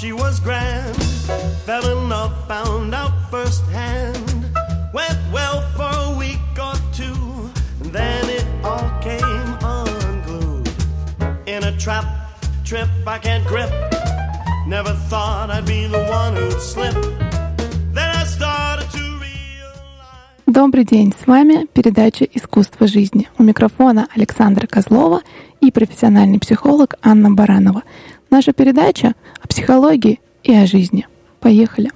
she was grand. Fell in love, found out firsthand. Went well for a week or two, and then it all came unglued. In a trap, trip I can't grip. Never thought I'd be the one who'd slip. Then I started to realize. Добрый день, с вами передача «Искусство жизни». У микрофона Александра Козлова и профессиональный психолог Анна Баранова. Наша передача о психологии и о жизни. Поехали!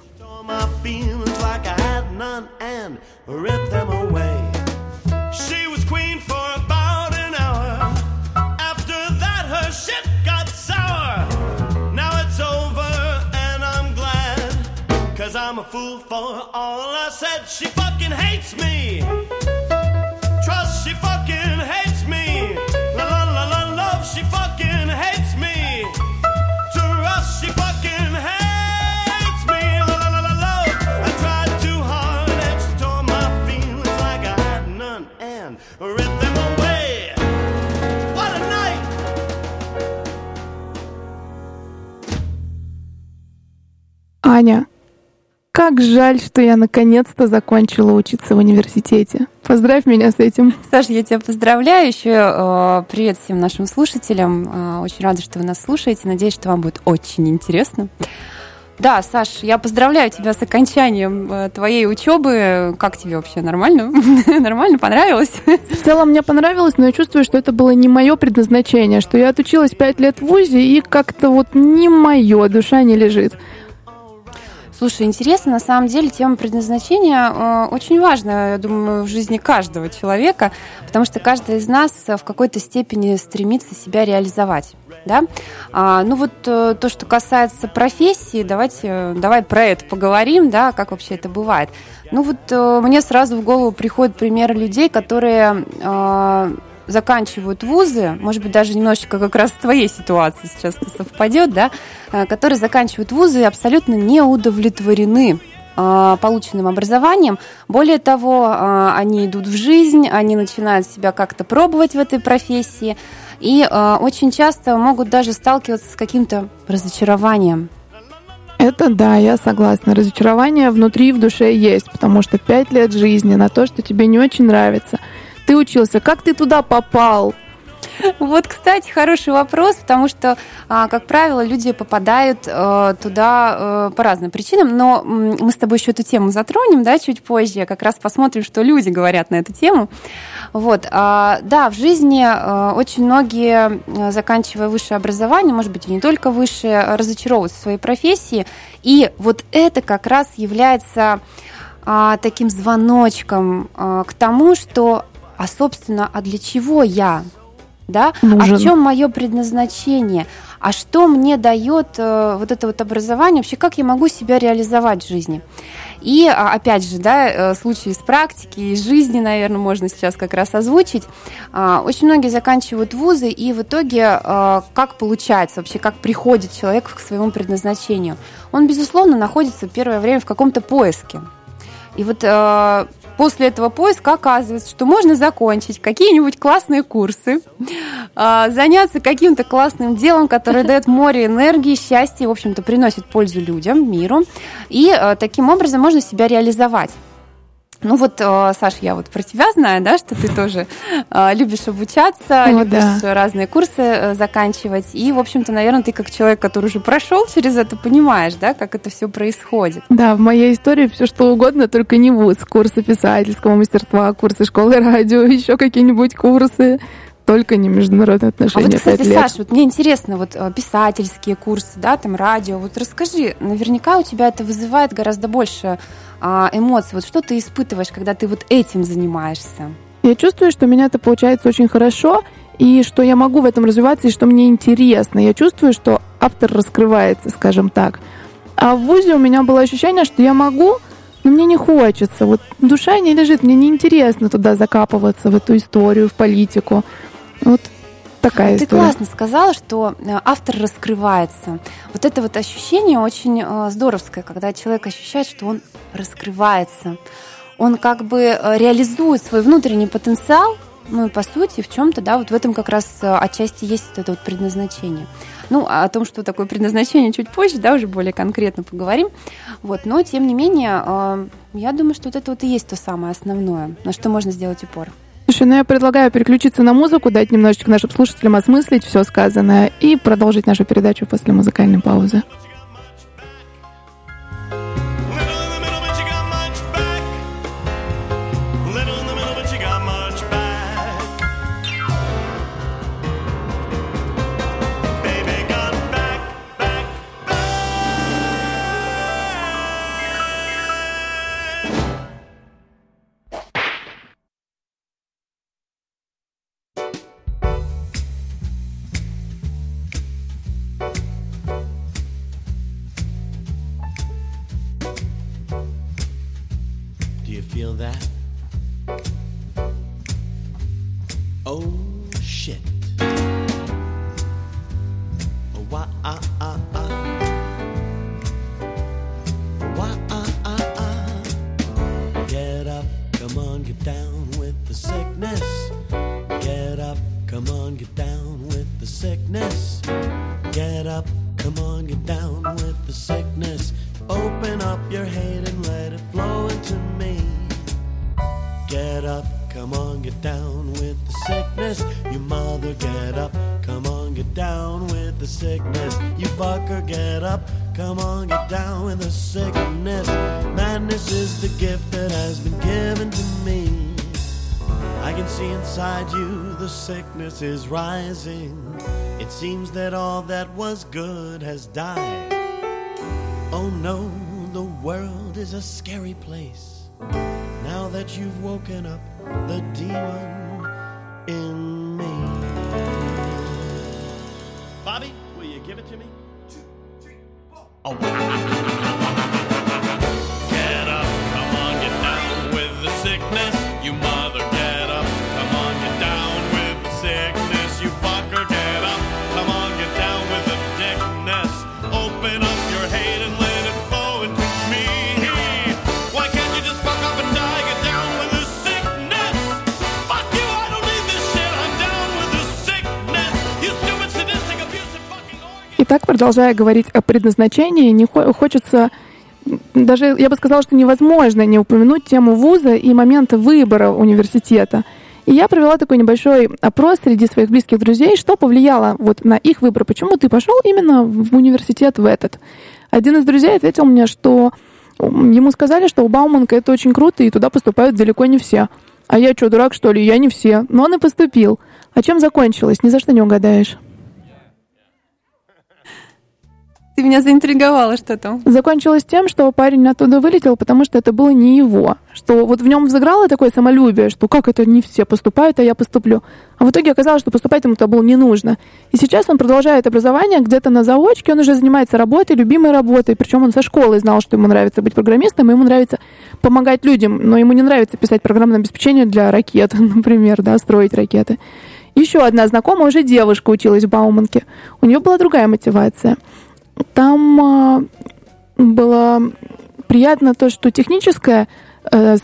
I'm a fool for all I said. She fucking hates me. Аня, как жаль, что я наконец-то закончила учиться в университете. Поздравь меня с этим. Саша, я тебя поздравляю. Еще э, привет всем нашим слушателям. Э, очень рада, что вы нас слушаете. Надеюсь, что вам будет очень интересно. Да, Саш, я поздравляю тебя с окончанием э, твоей учебы. Как тебе вообще? Нормально? Нормально? Понравилось? В целом мне понравилось, но я чувствую, что это было не мое предназначение, что я отучилась пять лет в ВУЗе, и как-то вот не мое, душа не лежит. Слушай, интересно, на самом деле тема предназначения э, очень важна, я думаю, в жизни каждого человека, потому что каждый из нас в какой-то степени стремится себя реализовать. Да? А, ну вот э, то, что касается профессии, давайте, э, давай про это поговорим, да, как вообще это бывает. Ну вот э, мне сразу в голову приходят примеры людей, которые э, заканчивают вузы, может быть, даже немножечко как раз с твоей ситуацией сейчас совпадет, да, э, которые заканчивают вузы и абсолютно не удовлетворены э, полученным образованием. Более того, э, они идут в жизнь, они начинают себя как-то пробовать в этой профессии и очень часто могут даже сталкиваться с каким-то разочарованием. Это да, я согласна. Разочарование внутри в душе есть, потому что пять лет жизни на то, что тебе не очень нравится. Ты учился, как ты туда попал? Вот, кстати, хороший вопрос, потому что, а, как правило, люди попадают э, туда э, по разным причинам, но мы с тобой еще эту тему затронем, да, чуть позже, как раз посмотрим, что люди говорят на эту тему. Вот, а, да, в жизни э, очень многие, заканчивая высшее образование, может быть, и не только высшее, разочаровываются в своей профессии, и вот это как раз является а, таким звоночком к тому, что, а собственно, а для чего я? Да? А Нужен. в чем мое предназначение? А что мне дает э, вот это вот образование? Вообще, как я могу себя реализовать в жизни? И а, опять же, да, э, случаи из практики, из жизни, наверное, можно сейчас как раз озвучить. А, Очень многие заканчивают вузы, и в итоге э, как получается вообще, как приходит человек к своему предназначению? Он, безусловно, находится первое время в каком-то поиске. И вот э, после этого поиска оказывается, что можно закончить какие-нибудь классные курсы, э, заняться каким-то классным делом, которое дает море энергии, счастья, в общем-то, приносит пользу людям, миру. И э, таким образом можно себя реализовать. Ну вот, э, Саш, я вот про тебя знаю, да, что ты тоже э, любишь обучаться, О, любишь да. разные курсы э, заканчивать. И, в общем-то, наверное, ты как человек, который уже прошел через это, понимаешь, да, как это все происходит. Да, в моей истории все что угодно, только не вуз. Курсы писательского мастерства, курсы школы радио, еще какие-нибудь курсы. Только не международные А отношения. вот, кстати, пять лет. Саш, вот мне интересно, вот писательские курсы, да, там радио, вот расскажи, наверняка у тебя это вызывает гораздо больше а, эмоций. Вот что ты испытываешь, когда ты вот этим занимаешься? Я чувствую, что у меня это получается очень хорошо, и что я могу в этом развиваться, и что мне интересно. Я чувствую, что автор раскрывается, скажем так. А в ВУЗе у меня было ощущение, что я могу, но мне не хочется. Вот душа не лежит, мне неинтересно туда закапываться, в эту историю, в политику. Вот такая Ты история. классно сказала, что э, автор раскрывается. Вот это вот ощущение очень э, здоровское, когда человек ощущает, что он раскрывается. Он как бы э, реализует свой внутренний потенциал, ну и по сути в чем-то, да, вот в этом как раз отчасти есть вот это вот предназначение. Ну, а о том, что такое предназначение, чуть позже, да, уже более конкретно поговорим. Вот, но, тем не менее, я думаю, что вот это вот и есть то самое основное, на что можно сделать упор. Слушай, ну я предлагаю переключиться на музыку, дать немножечко нашим слушателям осмыслить все сказанное и продолжить нашу передачу после музыкальной паузы. why I ah, sickness is rising. It seems that all that was good has died. Oh no, the world is a scary place. Now that you've woken up the demon in me. Bobby, will you give it to me? Two, three, four. Oh. Так, продолжая говорить о предназначении, не хочется даже, я бы сказала, что невозможно не упомянуть тему вуза и момента выбора университета. И я провела такой небольшой опрос среди своих близких друзей, что повлияло вот на их выбор, почему ты пошел именно в университет в этот. Один из друзей ответил мне, что ему сказали, что у Бауманка это очень круто, и туда поступают далеко не все. А я что, дурак, что ли? Я не все. Но он и поступил. А чем закончилось? Ни за что не угадаешь. Ты меня заинтриговала, что там. Закончилось тем, что парень оттуда вылетел, потому что это было не его. Что вот в нем взыграло такое самолюбие, что как это не все поступают, а я поступлю. А в итоге оказалось, что поступать ему-то было не нужно. И сейчас он продолжает образование где-то на заочке, он уже занимается работой, любимой работой. Причем он со школы знал, что ему нравится быть программистом, ему нравится помогать людям, но ему не нравится писать программное обеспечение для ракет, например, да, строить ракеты. Еще одна знакомая, уже девушка, училась в Бауманке. У нее была другая мотивация – там а, было приятно то, что техническое э,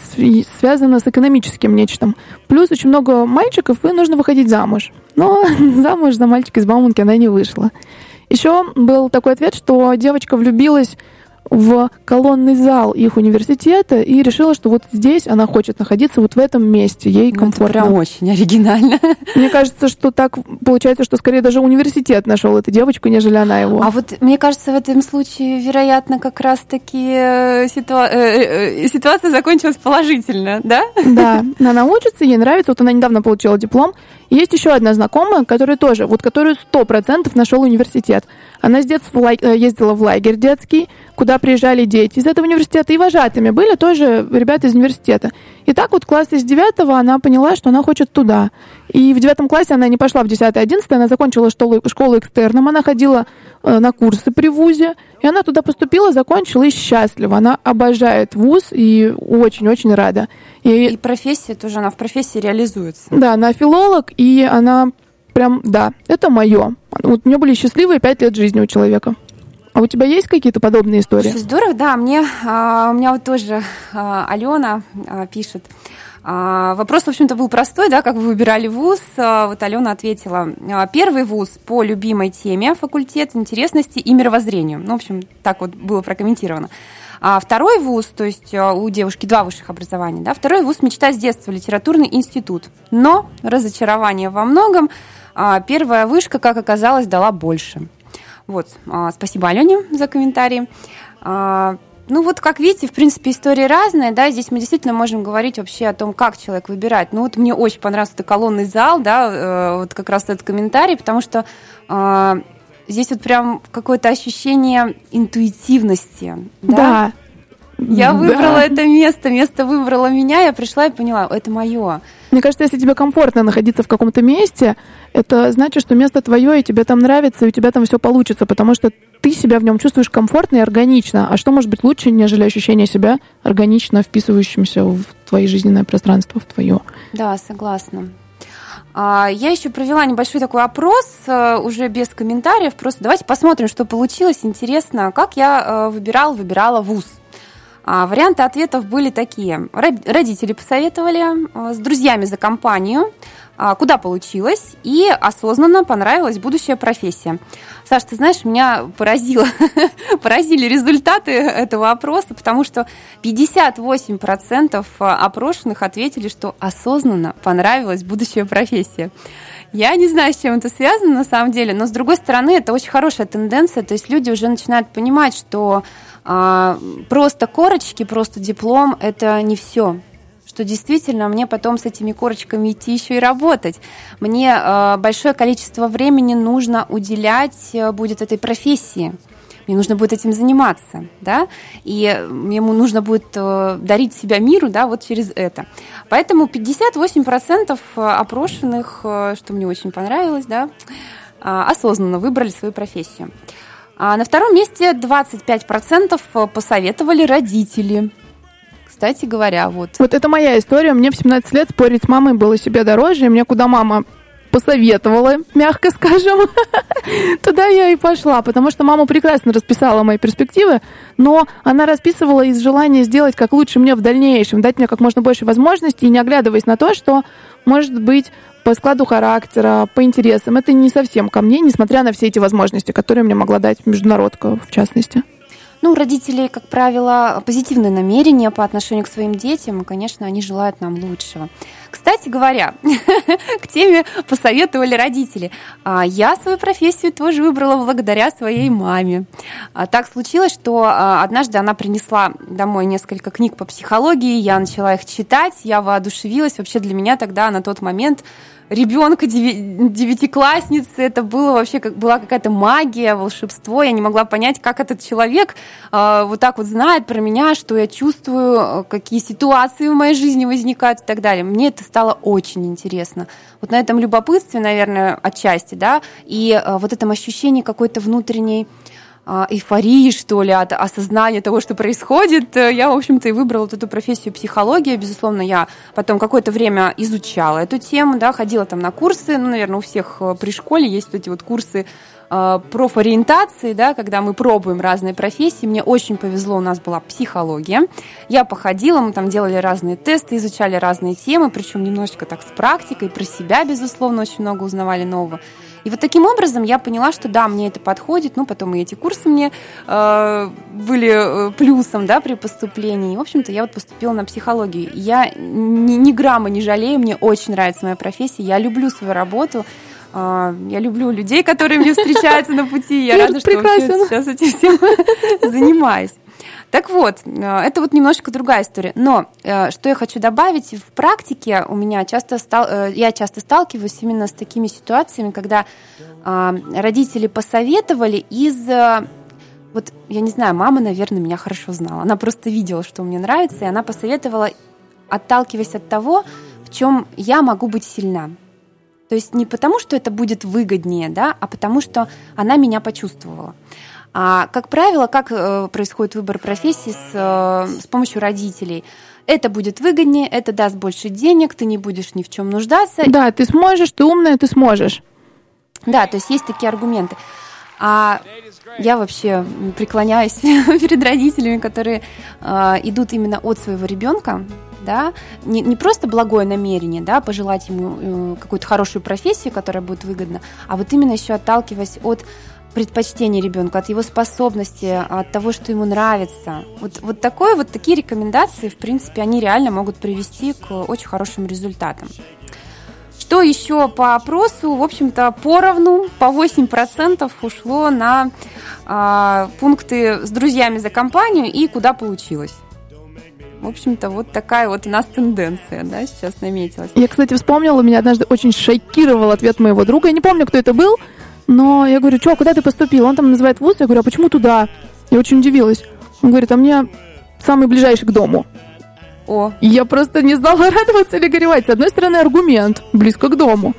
связано с экономическим нечто. Плюс очень много мальчиков, и нужно выходить замуж. Но замуж за мальчика из Бауманки она не вышла. Еще был такой ответ, что девочка влюбилась в колонный зал их университета и решила, что вот здесь она хочет находиться, вот в этом месте, ей ну, комфортно. Это прям очень оригинально. Мне кажется, что так получается, что скорее даже университет нашел эту девочку, нежели она его. А вот мне кажется, в этом случае, вероятно, как раз-таки э, ситуа... Э, э, ситуация закончилась положительно, да? Да, она учится, ей нравится, вот она недавно получила диплом, есть еще одна знакомая, которая тоже, вот которую сто процентов нашел университет. Она с детства э, ездила в лагерь детский, куда приезжали дети из этого университета, и вожатыми были тоже ребята из университета. И так вот класс из девятого она поняла, что она хочет туда. И в девятом классе она не пошла в десятый, одиннадцатый, она закончила школу, школу экстерном, она ходила э, на курсы при ВУЗе, и она туда поступила, закончила и счастлива. Она обожает ВУЗ и очень-очень рада. И, и профессия тоже, она в профессии реализуется. Да, она филолог, и она прям, да, это мое. Вот у меня были счастливые пять лет жизни у человека. А у тебя есть какие-то подобные истории? Слушай, здорово, да. Мне, а, у меня вот тоже а, Алена а, пишет. А, вопрос, в общем-то, был простой, да, как вы выбирали вуз. Вот Алена ответила. Первый вуз по любимой теме, факультет интересности и мировоззрению. Ну, в общем, так вот было прокомментировано. А второй вуз, то есть у девушки два высших образования, да, второй вуз мечта с детства, литературный институт. Но разочарование во многом. Первая вышка, как оказалось, дала больше. Вот, спасибо Алене за комментарий. Ну вот, как видите, в принципе, истории разные, да, здесь мы действительно можем говорить вообще о том, как человек выбирает. Ну вот мне очень понравился этот колонный зал, да, э, вот как раз этот комментарий, потому что э, здесь вот прям какое-то ощущение интуитивности. Да. да. Я выбрала да. это место, место выбрало меня, я пришла и поняла, это мое. Мне кажется, если тебе комфортно находиться в каком-то месте, это значит, что место твое, и тебе там нравится, и у тебя там все получится, потому что ты себя в нем чувствуешь комфортно и органично. А что может быть лучше, нежели ощущение себя органично вписывающимся в твое жизненное пространство, в твое? Да, согласна. А, я еще провела небольшой такой опрос, э, уже без комментариев. Просто давайте посмотрим, что получилось. Интересно, как я э, выбирала, выбирала вуз. А, варианты ответов были такие. Родители посоветовали, э, с друзьями за компанию, а, куда получилось, и осознанно понравилась будущая профессия. Саш, ты знаешь, меня поразило, поразили результаты этого опроса, потому что 58% опрошенных ответили, что осознанно понравилась будущая профессия. Я не знаю, с чем это связано на самом деле, но с другой стороны, это очень хорошая тенденция, то есть люди уже начинают понимать, что просто корочки, просто диплом – это не все что действительно мне потом с этими корочками идти еще и работать. Мне э, большое количество времени нужно уделять э, будет этой профессии. Мне нужно будет этим заниматься, да, и ему нужно будет э, дарить себя миру, да, вот через это. Поэтому 58% опрошенных, э, что мне очень понравилось, да, э, осознанно выбрали свою профессию. А на втором месте 25% посоветовали родители. Кстати говоря, вот. Вот это моя история. Мне в 17 лет спорить с мамой было себе дороже. И мне куда мама посоветовала, мягко скажем, туда я и пошла, потому что мама прекрасно расписала мои перспективы, но она расписывала из желания сделать как лучше мне в дальнейшем, дать мне как можно больше возможностей, не оглядываясь на то, что, может быть, по складу характера, по интересам. Это не совсем ко мне, несмотря на все эти возможности, которые мне могла дать международка, в частности. Ну, у родителей, как правило, позитивное намерение по отношению к своим детям, и, конечно, они желают нам лучшего. Кстати говоря, к теме посоветовали родители. А, я свою профессию тоже выбрала благодаря своей маме. А, так случилось, что а, однажды она принесла домой несколько книг по психологии, я начала их читать, я воодушевилась. Вообще для меня тогда на тот момент ребенка, девятиклассницы, это было вообще как была какая-то магия, волшебство. Я не могла понять, как этот человек э, вот так вот знает про меня, что я чувствую, какие ситуации в моей жизни возникают и так далее. Мне это стало очень интересно. Вот на этом любопытстве, наверное, отчасти, да, и э, вот этом ощущении какой-то внутренней эйфории, что ли, от осознания того, что происходит, э, я, в общем-то, и выбрала вот эту профессию психология. Безусловно, я потом какое-то время изучала эту тему, да, ходила там на курсы, ну, наверное, у всех э, при школе есть вот эти вот курсы э, профориентации, да, когда мы пробуем разные профессии. Мне очень повезло, у нас была психология. Я походила, мы там делали разные тесты, изучали разные темы, причем немножечко так с практикой, про себя, безусловно, очень много узнавали нового. И вот таким образом я поняла, что да, мне это подходит. Ну, потом и эти курсы мне э, были э, плюсом, да, при поступлении. И, в общем-то, я вот поступила на психологию. Я ни, ни грамма не жалею, мне очень нравится моя профессия, я люблю свою работу. Э, я люблю людей, которые мне встречаются на пути. Я рада, что сейчас этим всем занимаюсь. Так вот, э, это вот немножко другая история. Но э, что я хочу добавить, в практике у меня часто стал, э, я часто сталкиваюсь именно с такими ситуациями, когда родители посоветовали из вот, я не знаю, мама, наверное, меня хорошо знала. Она просто видела, что мне нравится, и она посоветовала, отталкиваясь от того, в чем я могу быть сильна. То есть не потому, что это будет выгоднее, да, а потому, что она меня почувствовала. А, как правило, как э, происходит выбор профессии с, э, с помощью родителей? Это будет выгоднее, это даст больше денег, ты не будешь ни в чем нуждаться. Да, ты сможешь, ты умная, ты сможешь. Да, то есть есть такие аргументы. А я вообще преклоняюсь перед родителями, которые э, идут именно от своего ребенка, да, не, не просто благое намерение, да, пожелать ему э, какую-то хорошую профессию, которая будет выгодна, а вот именно еще отталкиваясь от предпочтений ребенка, от его способности, от того, что ему нравится. Вот, вот, такое, вот такие рекомендации, в принципе, они реально могут привести к очень хорошим результатам. Что еще по опросу? В общем-то, поровну, по 8% ушло на э, пункты с друзьями за компанию и куда получилось. В общем-то, вот такая вот у нас тенденция, да, сейчас наметилась. Я, кстати, вспомнила, меня однажды очень шокировал ответ моего друга. Я не помню, кто это был, но я говорю, что, куда ты поступил? Он там называет вуз, я говорю, а почему туда? Я очень удивилась. Он говорит, а мне самый ближайший к дому. О. Я просто не знала, радоваться или горевать. С одной стороны, аргумент, близко к дому.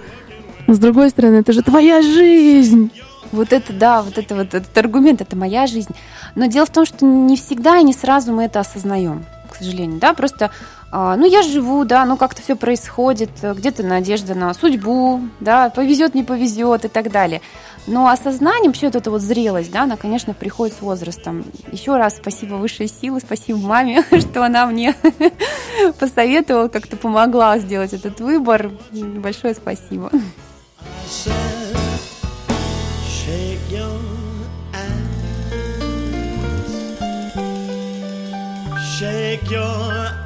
С другой стороны, это же твоя жизнь. Вот это, да, вот это вот этот аргумент, это моя жизнь. Но дело в том, что не всегда и не сразу мы это осознаем, к сожалению, да, просто ну, я живу, да, ну, как-то все происходит, где-то надежда на судьбу, да, повезет, не повезет и так далее. Но осознание, вообще вот эта вот зрелость, да, она, конечно, приходит с возрастом. Еще раз спасибо высшей силы, спасибо маме, что она мне посоветовала, как-то помогла сделать этот выбор. Большое спасибо. Shake your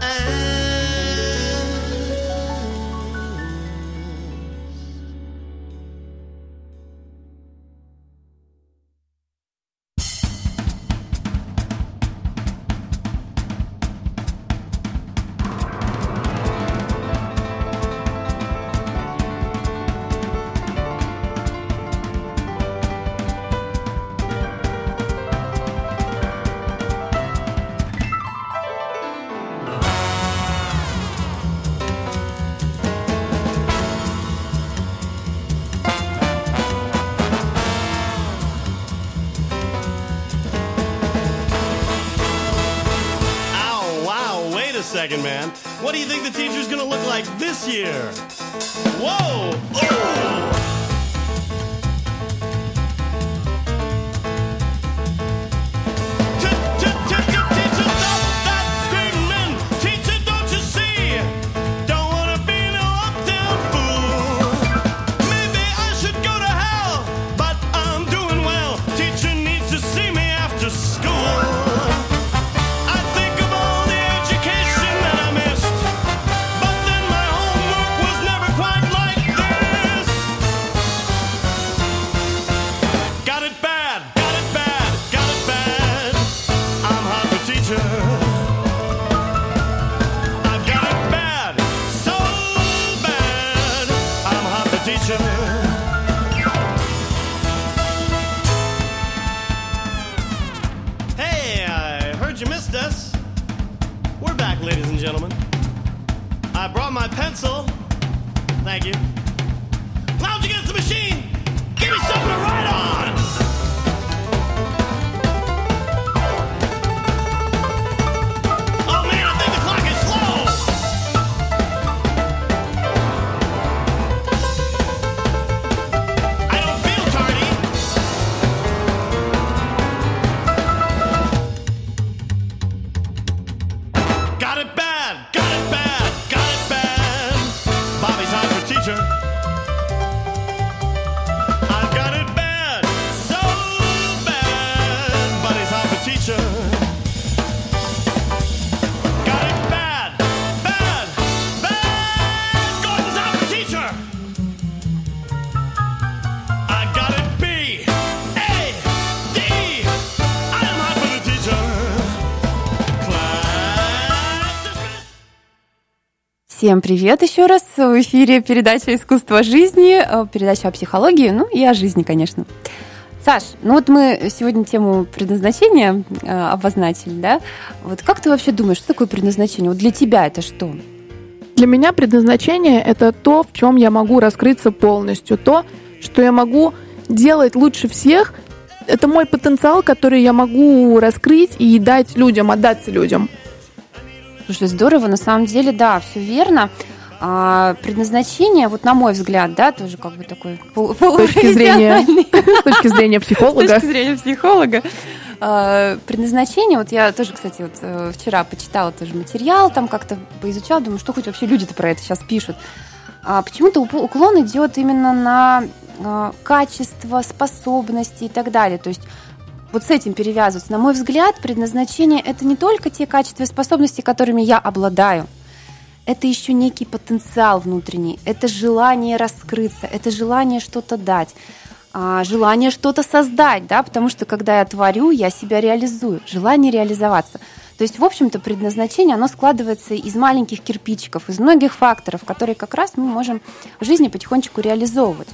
What do you think the teacher's gonna look like this year? Whoa! Ooh! Всем привет еще раз. В эфире передача «Искусство жизни», э, передача о психологии, ну и о жизни, конечно. Саш, ну вот мы сегодня тему предназначения э, обозначили, да? Вот как ты вообще думаешь, что такое предназначение? Вот для тебя это что? Для меня предназначение – это то, в чем я могу раскрыться полностью, то, что я могу делать лучше всех. Это мой потенциал, который я могу раскрыть и дать людям, отдать людям. Слушай, здорово, на самом деле, да, все верно. А предназначение, вот на мой взгляд, да, тоже как бы такой с точки зрения, с точки зрения психолога. С точки зрения психолога. А, предназначение, вот я тоже, кстати, вот э, вчера почитала тоже материал, там как-то поизучала, думаю, что хоть вообще люди-то про это сейчас пишут. А почему-то уклон идет именно на а, качество, способности и так далее. То есть вот с этим перевязываться. На мой взгляд, предназначение – это не только те качества и способности, которыми я обладаю, это еще некий потенциал внутренний, это желание раскрыться, это желание что-то дать, а, желание что-то создать, да, потому что когда я творю, я себя реализую, желание реализоваться. То есть, в общем-то, предназначение, оно складывается из маленьких кирпичиков, из многих факторов, которые как раз мы можем в жизни потихонечку реализовывать.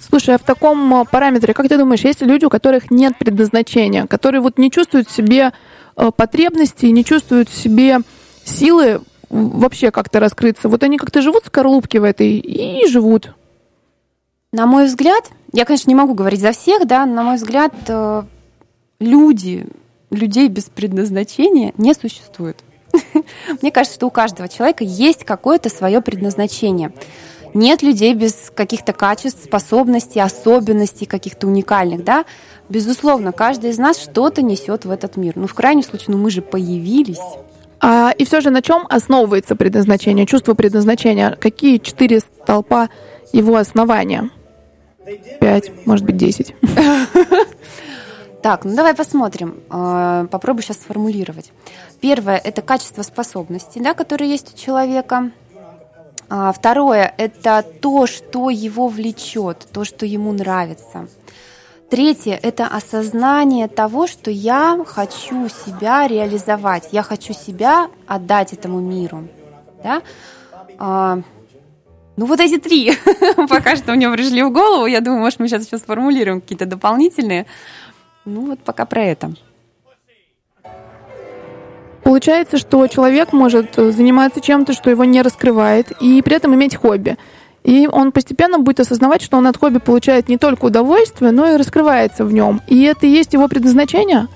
Слушай, а в таком э, параметре, как ты думаешь, есть люди, у которых нет предназначения, которые вот не чувствуют в себе э, потребности, не чувствуют в себе силы вообще как-то раскрыться? Вот они как-то живут в скорлупке в этой и живут. На мой взгляд, я, конечно, не могу говорить за всех, да, на мой взгляд, э, люди, людей без предназначения не существует. Мне кажется, что у каждого человека есть какое-то свое предназначение. Нет людей без каких-то качеств, способностей, особенностей каких-то уникальных, да? Безусловно, каждый из нас что-то несет в этот мир. Ну, в крайнем случае, ну мы же появились. А, и все же на чем основывается предназначение, чувство предназначения? Какие четыре столпа его основания? Пять, может быть, десять. Так, ну давай посмотрим. А, попробую сейчас сформулировать. Первое – это качество способностей, да, которые есть у человека. А, второе – это то, что его влечет, то, что ему нравится. Третье – это осознание того, что я хочу себя реализовать, я хочу себя отдать этому миру. Да? А, ну вот эти три пока что мне пришли в голову. Я думаю, может, мы сейчас еще сформулируем какие-то дополнительные. Ну вот пока про это. Получается, что человек может заниматься чем-то, что его не раскрывает, и при этом иметь хобби. И он постепенно будет осознавать, что он от хобби получает не только удовольствие, но и раскрывается в нем. И это и есть его предназначение?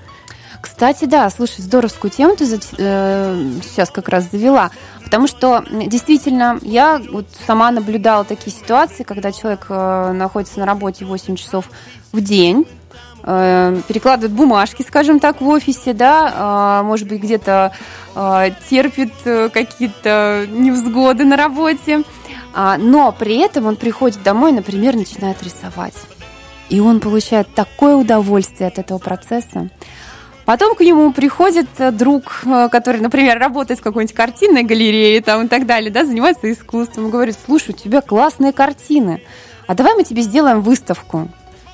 Кстати, да, слушай, здоровскую тему ты э, сейчас как раз завела, потому что действительно я вот сама наблюдала такие ситуации, когда человек э, находится на работе 8 часов в день, Э, перекладывает бумажки, скажем так, в офисе, да, а, может быть, где-то а, терпит э, какие-то невзгоды на работе, а, но при этом он приходит домой, например, начинает рисовать. И он получает такое удовольствие от этого процесса. Потом к нему приходит э, друг, который, например, работает в какой-нибудь картинной галерее там, и так далее, да, занимается искусством, говорит, слушай, у тебя классные картины, а давай мы тебе сделаем выставку.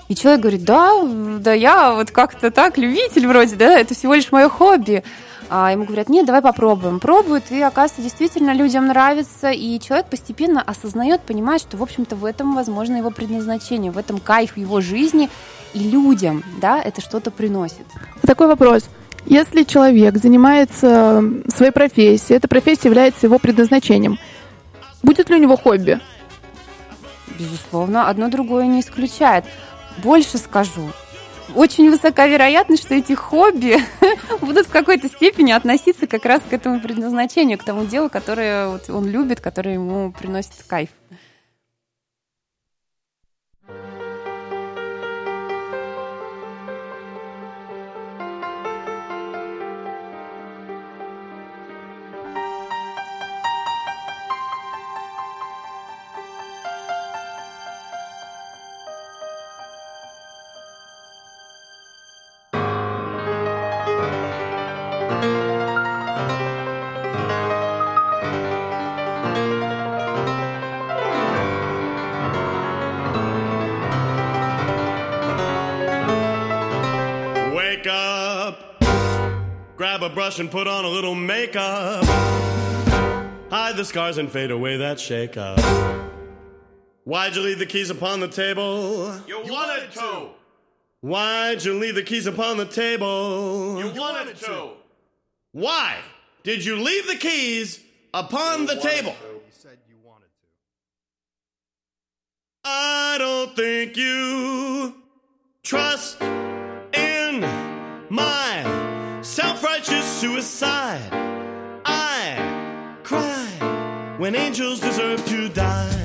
И человек говорит, да, да, я вот как-то так, любитель вроде, да, это всего лишь мое хобби. А ему говорят, нет, давай попробуем. Пробуют, и оказывается, действительно людям нравится, и человек постепенно осознает, понимает, что, в общем-то, в этом, возможно, его предназначение, в этом кайф его жизни, и людям, да, это что-то приносит. Такой вопрос. Если человек занимается своей профессией, эта профессия является его предназначением, будет ли у него хобби? Безусловно, одно другое не исключает. Больше скажу. Очень высока вероятность, что эти хобби будут в какой-то степени относиться как раз к этому предназначению, к тому делу, которое вот он любит, которое ему приносит кайф. Grab and put on a little makeup. Hide the scars and fade away that shake-up. Why'd you leave the keys upon the table? You wanted to. Why'd you leave the keys upon the table? You wanted to. Why did you leave the keys upon the table? You said you wanted to. I don't think you trust in my self righteous suicide. I cry when angels deserve to die.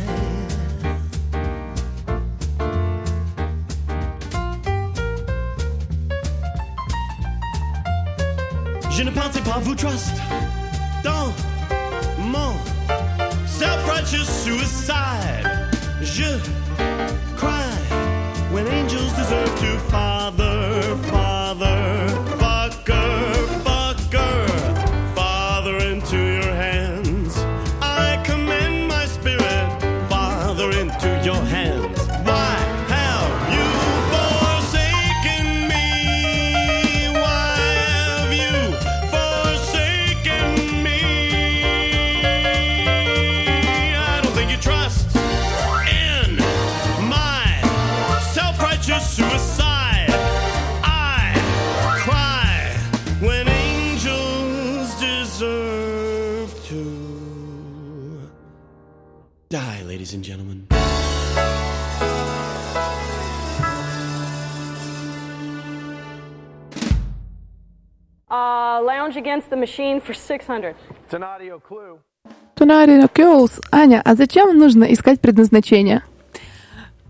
Je ne pensais pas vous trust dans mon self-righteous suicide. Je cry ladies and gentlemen. Uh, lounge against the machine for 600. It's an audio clue. Тунарина Кёлс. Аня, а зачем нужно искать предназначение?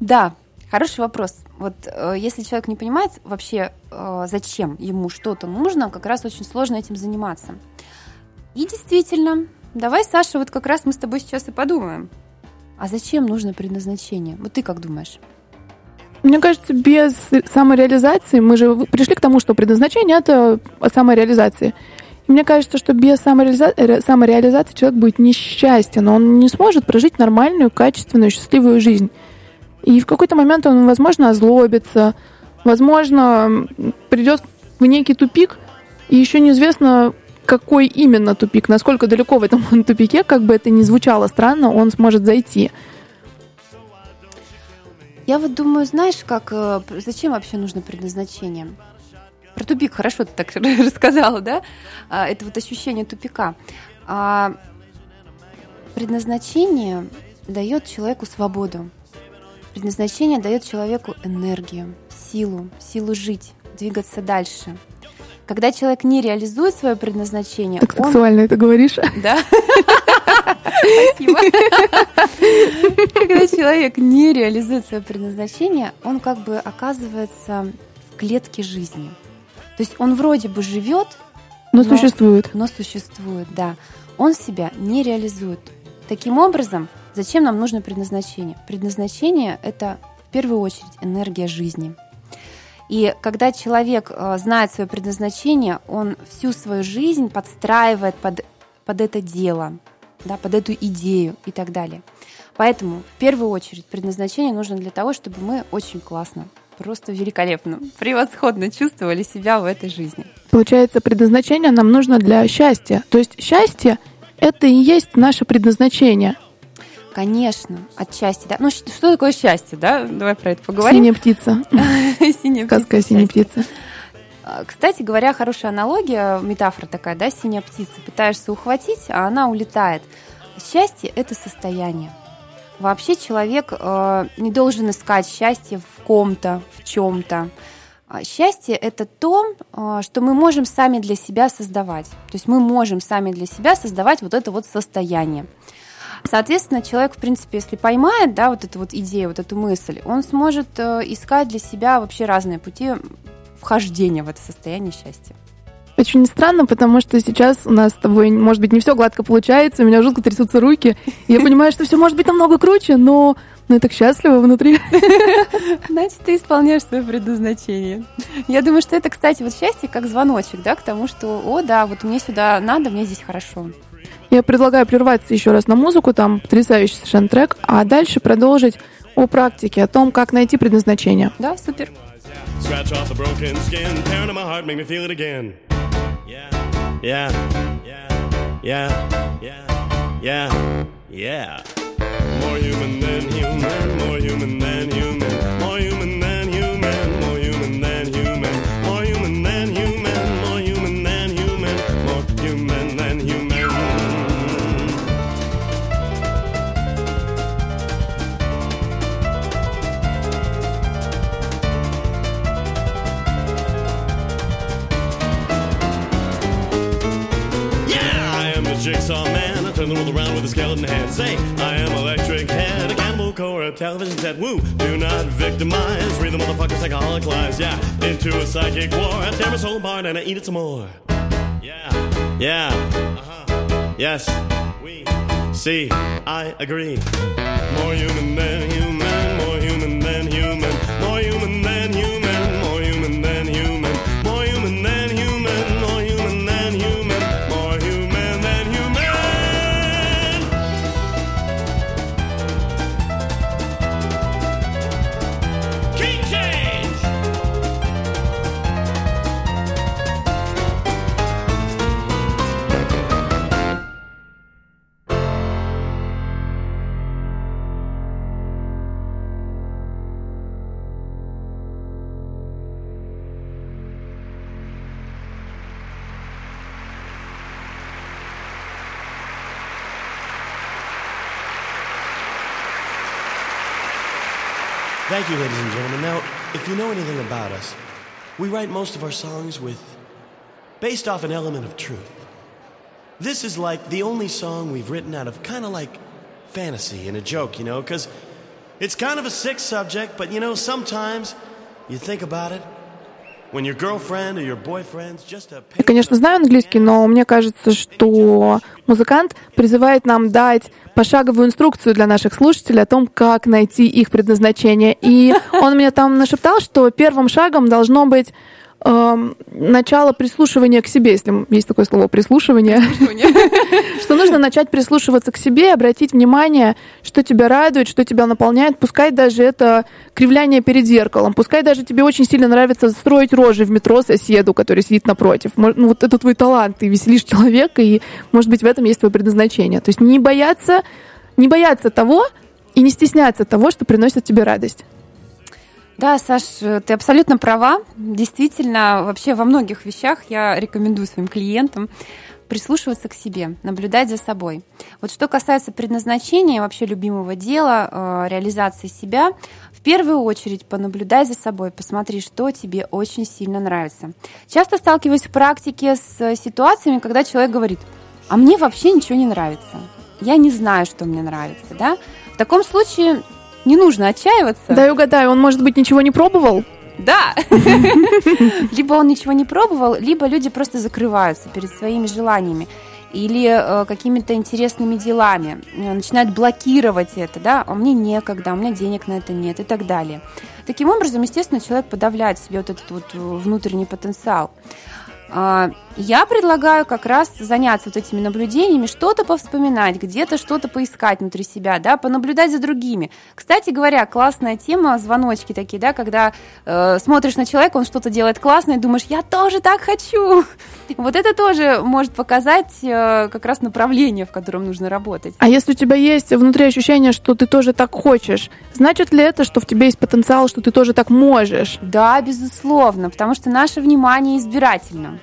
Да, хороший вопрос. Вот э, если человек не понимает вообще, э, зачем ему что-то нужно, как раз очень сложно этим заниматься. И действительно, давай, Саша, вот как раз мы с тобой сейчас и подумаем. А зачем нужно предназначение? Вот ты как думаешь? Мне кажется, без самореализации мы же пришли к тому, что предназначение это от самореализации. И мне кажется, что без самореализа- ре- самореализации человек будет несчастен, он не сможет прожить нормальную, качественную, счастливую жизнь. И в какой-то момент он, возможно, озлобится, возможно, придет в некий тупик, и еще неизвестно, какой именно тупик, насколько далеко в этом тупике, как бы это ни звучало странно, он сможет зайти. Я вот думаю, знаешь, как э, зачем вообще нужно предназначение? Про тупик хорошо ты так рассказала, да? А, Это вот ощущение тупика. А Предназначение дает человеку свободу. Предназначение дает человеку энергию, силу, силу жить, двигаться дальше. Когда человек не реализует свое предназначение, Так он сексуально это говоришь. да. Спасибо. Когда человек не реализует свое предназначение, он как бы оказывается в клетке жизни. То есть он вроде бы живет, Но Но- существует. но существует, да. Он себя не реализует. Таким образом, зачем нам нужно предназначение? Предназначение — это в первую очередь энергия жизни. И когда человек э, знает свое предназначение, он всю свою жизнь подстраивает под, под это дело, да, под эту идею и так далее. Поэтому в первую очередь предназначение нужно для того, чтобы мы очень классно, просто великолепно, превосходно чувствовали себя в этой жизни. Получается, предназначение нам нужно для счастья. То есть счастье — это и есть наше предназначение. Конечно, отчасти, да. Ну, что такое счастье, да? Давай про это поговорим. Синяя птица. Синяя Сказка о птица. А, Кстати говоря, хорошая аналогия, метафора такая, да, синяя птица. Пытаешься ухватить, а она улетает. Счастье — это состояние. Вообще человек э, не должен искать счастье в ком-то, в чем-то. А Счастье — это то, э, что мы можем сами для себя создавать. То есть мы можем сами для себя создавать вот это вот состояние. Соответственно, человек, в принципе, если поймает, да, вот эту вот идею, вот эту мысль, он сможет э, искать для себя вообще разные пути вхождения в это состояние счастья. Очень странно, потому что сейчас у нас с тобой, может быть, не все гладко получается, у меня жутко трясутся руки. И я понимаю, что все может быть намного круче, но, но я так счастлива внутри. Значит, ты исполняешь свое предназначение. Я думаю, что это, кстати, вот счастье как звоночек, да, к тому, что, о, да, вот мне сюда надо, мне здесь хорошо. Я предлагаю прерваться еще раз на музыку, там потрясающий совершенно трек, а дальше продолжить о практике, о том, как найти предназначение. Да, супер. Scratch off the broken skin, tearing at my heart, make me feel it again. Yeah, yeah, yeah, yeah, yeah, yeah, yeah. More human than human, more human than human, hand. Say, I am electric head, a cannibal core, a television set. Woo, do not victimize. Read the motherfucker psychological lies, yeah. Into a psychic war. I tear my soul apart and I eat it some more. Yeah, yeah, uh huh. Yes, we see, I agree. More human than Thank you, ladies and gentlemen. Now, if you know anything about us, we write most of our songs with based off an element of truth. This is like the only song we've written out of kind of like fantasy and a joke, you know, because it's kind of a sick subject, but you know, sometimes you think about it Я, конечно, знаю английский, но мне кажется, что музыкант призывает нам дать пошаговую инструкцию для наших слушателей о том, как найти их предназначение. И он мне там нашептал, что первым шагом должно быть начало прислушивания к себе, если есть такое слово прислушивание, что нужно начать прислушиваться к себе, обратить внимание, что тебя радует, что тебя наполняет, пускай даже это кривляние перед зеркалом, пускай даже тебе очень сильно нравится строить рожи в метро соседу, который сидит напротив. Ну, вот это твой талант, ты веселишь человека, и, может быть, в этом есть твое предназначение. То есть не бояться, не бояться того и не стесняться того, что приносит тебе радость. Да, Саш, ты абсолютно права. Действительно, вообще во многих вещах я рекомендую своим клиентам прислушиваться к себе, наблюдать за собой. Вот что касается предназначения, вообще любимого дела, э, реализации себя, в первую очередь понаблюдай за собой, посмотри, что тебе очень сильно нравится. Часто сталкиваюсь в практике с ситуациями, когда человек говорит, а мне вообще ничего не нравится. Я не знаю, что мне нравится. Да? В таком случае не нужно отчаиваться. Дай угадаю, он, может быть, ничего не пробовал? Да. Либо он ничего не пробовал, либо люди просто закрываются перед своими желаниями или э, какими-то интересными делами, э, начинают блокировать это, да, а мне некогда, у меня денег на это нет и так далее. Таким образом, естественно, человек подавляет себе вот этот вот э, внутренний потенциал. А, Я предлагаю как раз заняться вот этими наблюдениями, что-то повспоминать, где-то что-то поискать внутри себя, да, понаблюдать за другими. Кстати говоря, классная тема, звоночки такие, да, когда э, смотришь на человека, он что-то делает классное, и думаешь, я тоже так хочу. Вот это тоже может показать э, как раз направление, в котором нужно работать. А если у тебя есть внутри ощущение, что ты тоже так хочешь, значит ли это, что в тебе есть потенциал, что ты тоже так можешь? Да, безусловно, потому что наше внимание избирательно.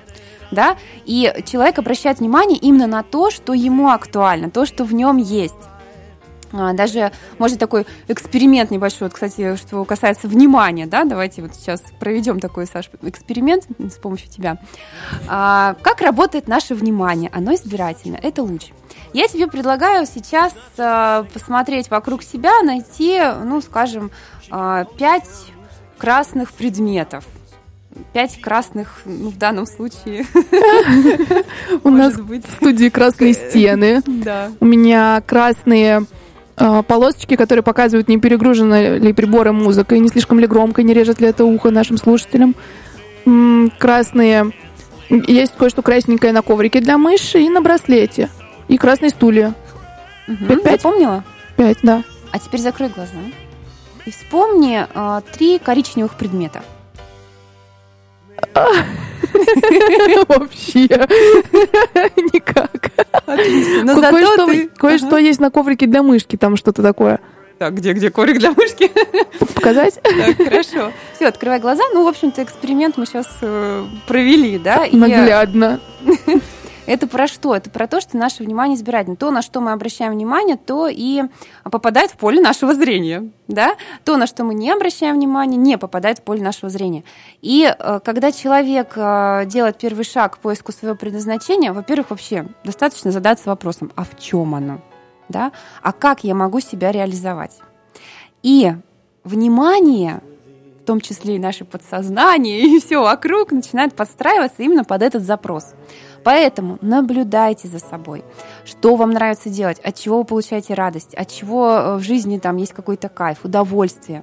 Да? И человек обращает внимание именно на то, что ему актуально, то, что в нем есть. А, Даже может такой эксперимент небольшой, вот, кстати, что касается внимания, да, давайте вот сейчас проведем такой, Саш, эксперимент с помощью тебя. А, Как работает наше внимание? Оно избирательно, это луч. Я тебе предлагаю сейчас а, посмотреть вокруг себя, найти, ну, скажем, а, пять красных предметов. Пять красных, ну, в данном случае, У нас в студии красные стены. Да. У меня красные э, полосочки, которые показывают, не перегружены ли приборы музыкой, не слишком ли громко, не режет ли это ухо нашим слушателям. Красные... Есть кое-что красненькое на коврике для мыши и на браслете. И красные стулья. Пять-пять? Запомнила? Пять, да. А теперь закрой глаза. И вспомни а, три коричневых предмета. Вообще. Никак. Но зато Кое-что есть на коврике для мышки, там что-то такое. Так, где, где коврик для мышки? Показать? Так, хорошо. Все, открывай глаза. Ну, в общем-то, эксперимент мы сейчас провели, да? Наглядно. Это про что? Это про то, что наше внимание избирательно. То, на что мы обращаем внимание, то и попадает в поле нашего зрения. Да? То, на что мы не обращаем внимания, не попадает в поле нашего зрения. И э, когда человек э, делает первый шаг к поиску своего предназначения, во-первых, вообще достаточно задаться вопросом, а в чем оно? Да? А как я могу себя реализовать? И внимание в том числе и наше подсознание, и все вокруг начинает подстраиваться именно под этот запрос. Поэтому наблюдайте за собой, что вам нравится делать, от чего вы получаете радость, от чего э, в жизни там есть какой-то кайф, удовольствие.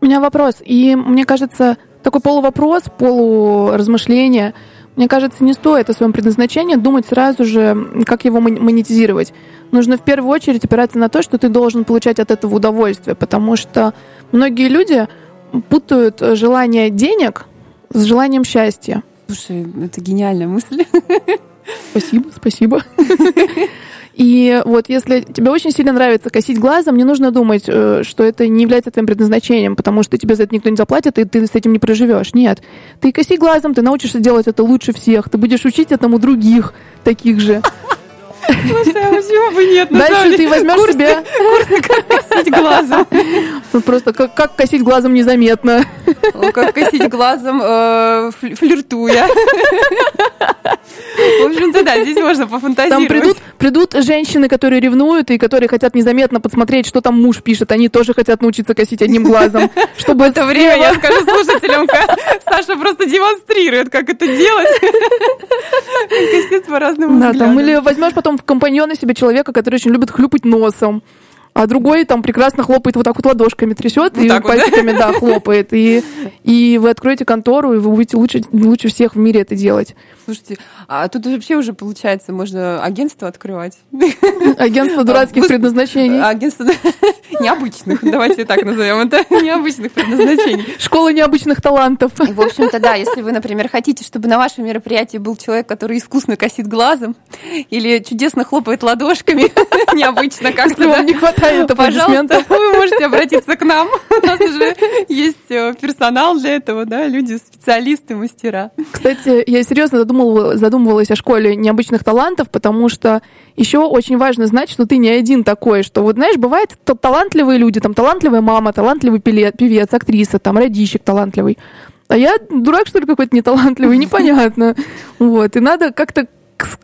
У меня вопрос, и мне кажется, такой полувопрос, полуразмышление. Мне кажется, не стоит о своем предназначении думать сразу же, как его мон- монетизировать. Нужно в первую очередь опираться на то, что ты должен получать от этого удовольствие, потому что многие люди путают э, желание денег с желанием счастья. Слушай, это гениальная мысль. Спасибо, спасибо. И вот если тебе очень сильно нравится косить глазом, не нужно думать, э, что это не является твоим предназначением, потому что тебе за это никто не заплатит, и ты с этим не проживешь. Нет. Ты коси глазом, ты научишься делать это лучше всех, ты будешь учить этому других таких же. Слушай, а почему бы нет? Дальше ты возьмешь себе Курсы как косить глазом. ну, просто как, как косить глазом незаметно. Как косить глазом, э, фли- флиртуя. В общем-то, да, здесь можно Там пофантазировать. придут, придут женщины, которые ревнуют и которые хотят незаметно подсмотреть, что там муж пишет. Они тоже хотят научиться косить одним глазом. Чтобы это время я скажу слушателям, Саша просто демонстрирует, как это делать. Косит по разным Да, там, или возьмешь потом в компаньоны себе человека, который очень любит хлюпать носом. А другой там прекрасно хлопает вот так вот ладошками трясет Вот и вот, да? пальчиками, да, хлопает. И, и вы откроете контору, и вы будете лучше, лучше всех в мире это делать. Слушайте, а тут вообще уже получается, можно агентство открывать. Агентство дурацких Вы- предназначений. Агентство необычных, давайте так назовем это, необычных предназначений. Школа необычных талантов. И, в общем-то, да, если вы, например, хотите, чтобы на вашем мероприятии был человек, который искусно косит глазом или чудесно хлопает ладошками, необычно как-то, вам не хватает пожалуйста, вы можете обратиться к нам. У нас уже есть э, персонал для этого, да, люди, специалисты, мастера. Кстати, я серьезно задумывала- задумывалась о школе необычных талантов, потому что еще очень важно знать, что ты не один такой, что вот, знаешь, бывает та- талантливые люди, там талантливая мама, талантливый певец, актриса, там радищик талантливый. А я дурак, что ли, какой-то неталантливый, непонятно. Вот, и надо как-то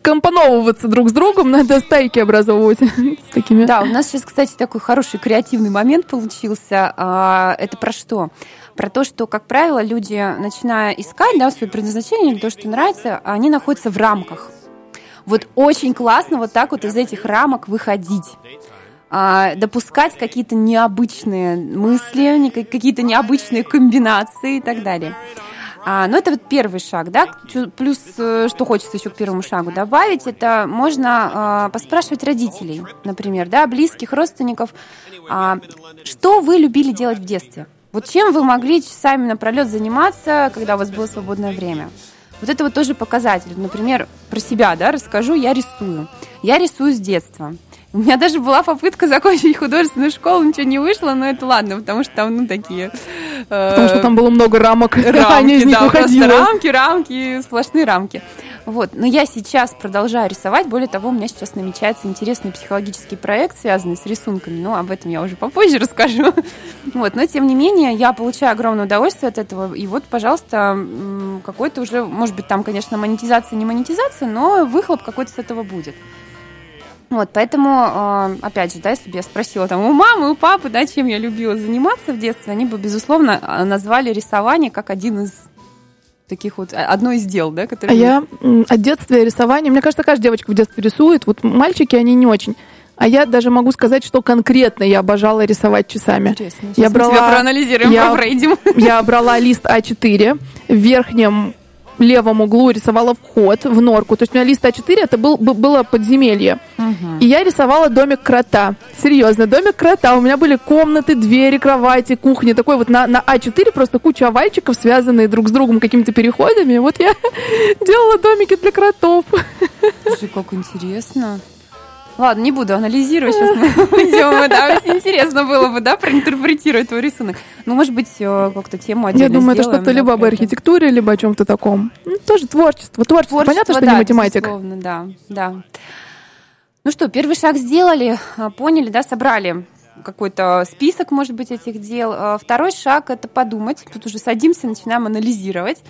скомпоновываться друг с другом, надо стайки образовывать с такими. Да, у нас сейчас, кстати, такой хороший креативный момент получился. А, Это про что? Про то, что, как правило, люди, начиная искать да, свое предназначение или то, что нравится, они находятся в рамках. Вот очень классно вот так вот из этих рамок выходить. А, допускать какие-то необычные мысли, какие-то необычные комбинации и так далее. А, ну, это вот первый шаг, да. Плюс, э, что хочется еще к первому шагу добавить, это можно а, поспрашивать родителей, например, да, близких, родственников, а, что вы любили делать в детстве? Вот чем вы могли часами напролет заниматься, когда у вас было свободное время? Вот это вот тоже показатель. Например, про себя, да, расскажу, я рисую. Я рисую с детства. У меня даже была попытка закончить художественную школу, ничего не вышло, но это ладно, потому что там, ну, такие... Потому что там было много рамок, рамки, из них да, выходила. рамки, рамки, сплошные рамки. Вот. Но я сейчас продолжаю рисовать. Более того, у меня сейчас намечается интересный психологический проект, связанный с рисунками. Ну, об этом я уже попозже расскажу. Вот. Но, тем не менее, я получаю огромное удовольствие от этого. И вот, пожалуйста, какой-то уже, может быть, там, конечно, монетизация, не монетизация, но выхлоп какой-то с этого будет. Вот, поэтому, э, опять же, да, если бы я спросила там у мамы, у папы, да, чем я любила заниматься в детстве, они бы, безусловно, э, назвали рисование как один из таких вот, а, одно из дел, да, А которые... я м, от детства рисования, мне кажется, каждая девочка в детстве рисует, вот мальчики, они не очень. А я даже могу сказать, что конкретно я обожала рисовать часами. Интересно. Я Сейчас мы тебя брала- проанализируем, я- профрейдим. Я брала лист А4, в верхнем левом углу рисовала вход в норку. То есть у меня лист А4, это был, было подземелье. И я рисовала домик крота. Серьезно, домик крота. У меня были комнаты, двери, кровати, кухня. Такой вот на, на А4 просто куча овальчиков, связанные друг с другом какими-то переходами. Вот я делала домики для кротов. Слушай, как интересно. Ладно, не буду анализировать, сейчас мы уйдем. Да, интересно было бы, да, проинтерпретировать твой рисунок. Ну, может быть, как-то тему отдельно Я думаю, это что-то либо об архитектуре, либо о чем-то таком. Ну, тоже творчество. Творчество, понятно, что не да, математик. безусловно, да, да. Ну что, первый шаг сделали, а, поняли, да, собрали какой-то список, может быть, этих дел. А Второй шаг – это подумать. Тут уже садимся, начинаем анализировать.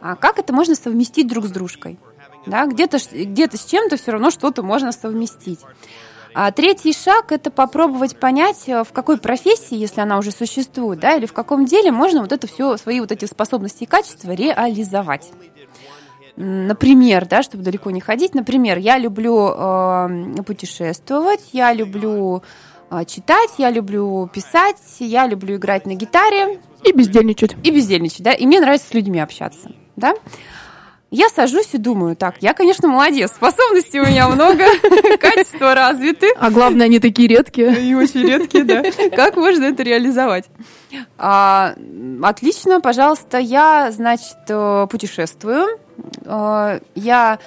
А как это можно совместить друг с дружкой? Да, где-то, где-то с чем-то все равно что-то можно совместить. А третий шаг – это попробовать понять, э, в какой профессии, если она уже существует, да, или в каком деле можно вот это все, свои вот эти способности и качества реализовать. Например, да, чтобы далеко не ходить, например, я люблю э, путешествовать, я люблю э, читать, я люблю писать, я люблю играть на гитаре И бездельничать. и бездельничать, да, и мне нравится с людьми общаться, да. Я сажусь и думаю, так, я, конечно, молодец, способностей у меня много, качества развиты, А главное, они такие редкие. и очень редкие, да. Как можно это реализовать? А, отлично, пожалуйста. Я, значит, э, путешествую. Э, Я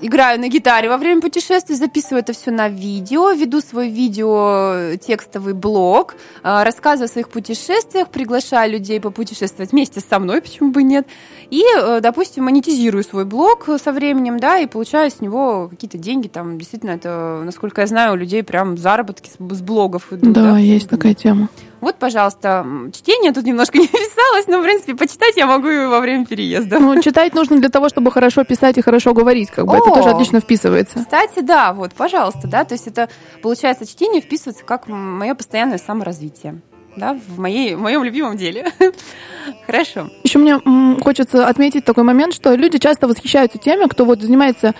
играю на гитаре во время путешествий, записываю это все на видео, веду свой видео текстовый блог, э, рассказываю о своих путешествиях, приглашаю людей попутешествовать вместе со мной, почему бы нет, и, э, допустим, монетизирую свой блог со временем, да, и получаю с него какие-то деньги, там, действительно, это, насколько я знаю, у людей прям заработки с, блогов идут. Да, есть такая тема. Вот, пожалуйста, чтение тут немножко не вписалось, но, в принципе, почитать я могу и во время переезда. Ну, читать нужно для того, чтобы хорошо писать и хорошо говорить, как бы. Это О! тоже отлично вписывается. Кстати, да, вот, пожалуйста, да, то есть это, получается, чтение вписывается как мое постоянное саморазвитие, да, в, моей, в моем любимом деле. Хорошо. Еще мне хочется отметить такой момент, что люди часто восхищаются теми, кто вот занимается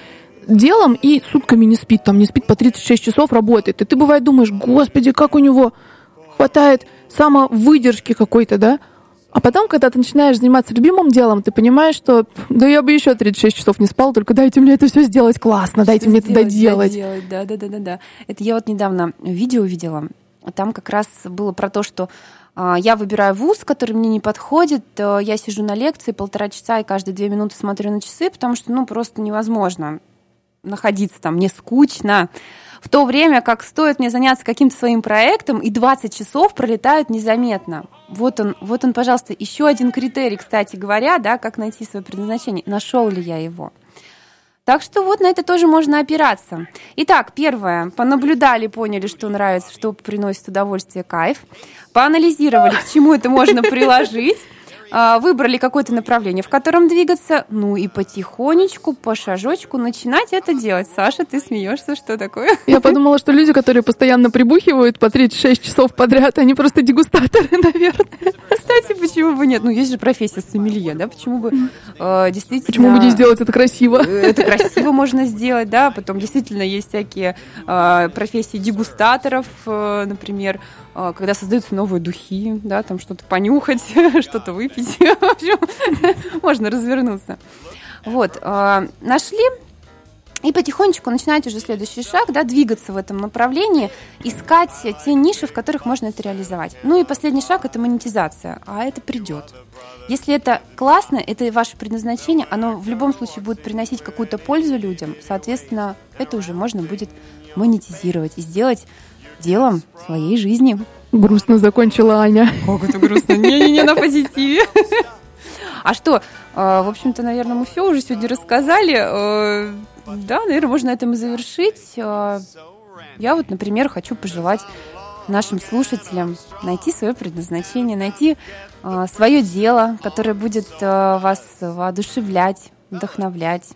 делом и сутками не спит, там не спит по 36 часов, работает. И ты бывает думаешь, господи, как у него хватает самовыдержки какой-то, да? А потом, когда ты начинаешь заниматься любимым делом, ты понимаешь, что да я бы еще 36 часов не спал, только дайте мне это все сделать классно, дайте мне это доделать. доделать. Да, да, да, да, да. Это я вот недавно видео видела. Там как раз было про то, что а, я выбираю вуз, который мне не подходит. э, Я сижу на лекции полтора часа и каждые две минуты смотрю на часы, потому что, ну, просто невозможно находиться там, мне скучно. В то время как стоит мне заняться каким-то своим проектом, и 20 часов пролетают незаметно. Вот он, вот он, пожалуйста, еще один критерий, кстати говоря, да, как найти свое предназначение. Нашел ли я его? Так что вот на это тоже можно опираться. Итак, первое. Понаблюдали, поняли, что нравится, что приносит удовольствие, кайф. Поанализировали, к чему это можно приложить. А, Выбрали какое-то направление, в котором двигаться. Ну и потихонечку, по шажочку начинать это делать. Саша, ты смеешься, что такое? Я подумала, что люди, которые постоянно прибухивают по 36 часов подряд, они просто дегустаторы, наверное. Кстати, почему бы нет? Ну, есть же профессия сомелье, да? Почему бы э, действительно... Почему бы не сделать это красиво? Это красиво можно сделать, да. Потом действительно есть всякие э, профессии дегустаторов, э, например, э, когда создаются новые духи, да, там что-то понюхать, что-то выпить. В общем, можно развернуться. Вот, э, нашли и потихонечку начинать уже следующий шаг, да, двигаться в этом направлении, искать те ниши, в которых можно это реализовать. Ну и последний шаг – это монетизация, а это придет. Если это классно, это ваше предназначение, оно в любом случае будет приносить какую-то пользу людям, соответственно, это уже можно будет монетизировать и сделать делом своей жизни. Грустно закончила Аня. Как это грустно. Не-не-не, на позитиве. А что, э, в общем-то, наверное, мы все уже сегодня рассказали. Э, Да, наверное, можно на этом и завершить. Э, Я вот, например, хочу пожелать нашим слушателям найти свое предназначение, найти свое дело, которое будет вас воодушевлять, вдохновлять,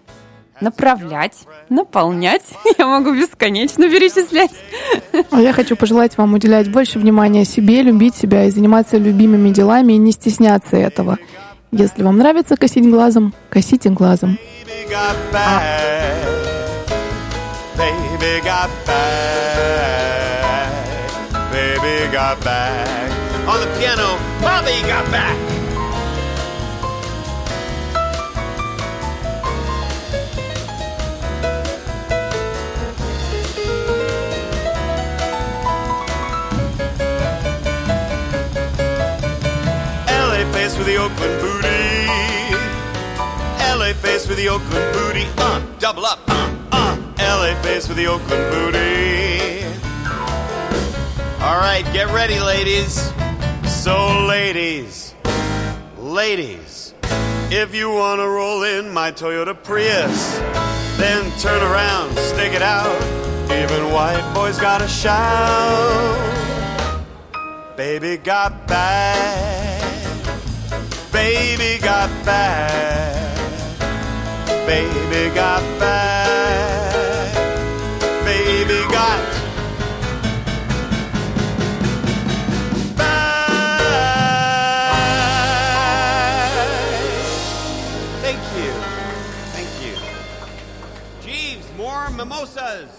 направлять, наполнять. Я могу бесконечно перечислять. А я хочу пожелать вам уделять больше внимания себе, любить себя и заниматься любимыми делами и не стесняться этого. Если вам нравится косить глазом, косите глазом. On the piano, Bobby got back. With the Oakland booty. LA face with the Oakland booty. Uh, double up. Uh, uh. LA face with the Oakland booty. All right, get ready, ladies. So, ladies, ladies, if you want to roll in my Toyota Prius, then turn around, stick it out. Even white boys gotta shout. Baby got back. Baby got back. Baby got back. Baby got back. Thank you. Thank you. Jeeves, more mimosas.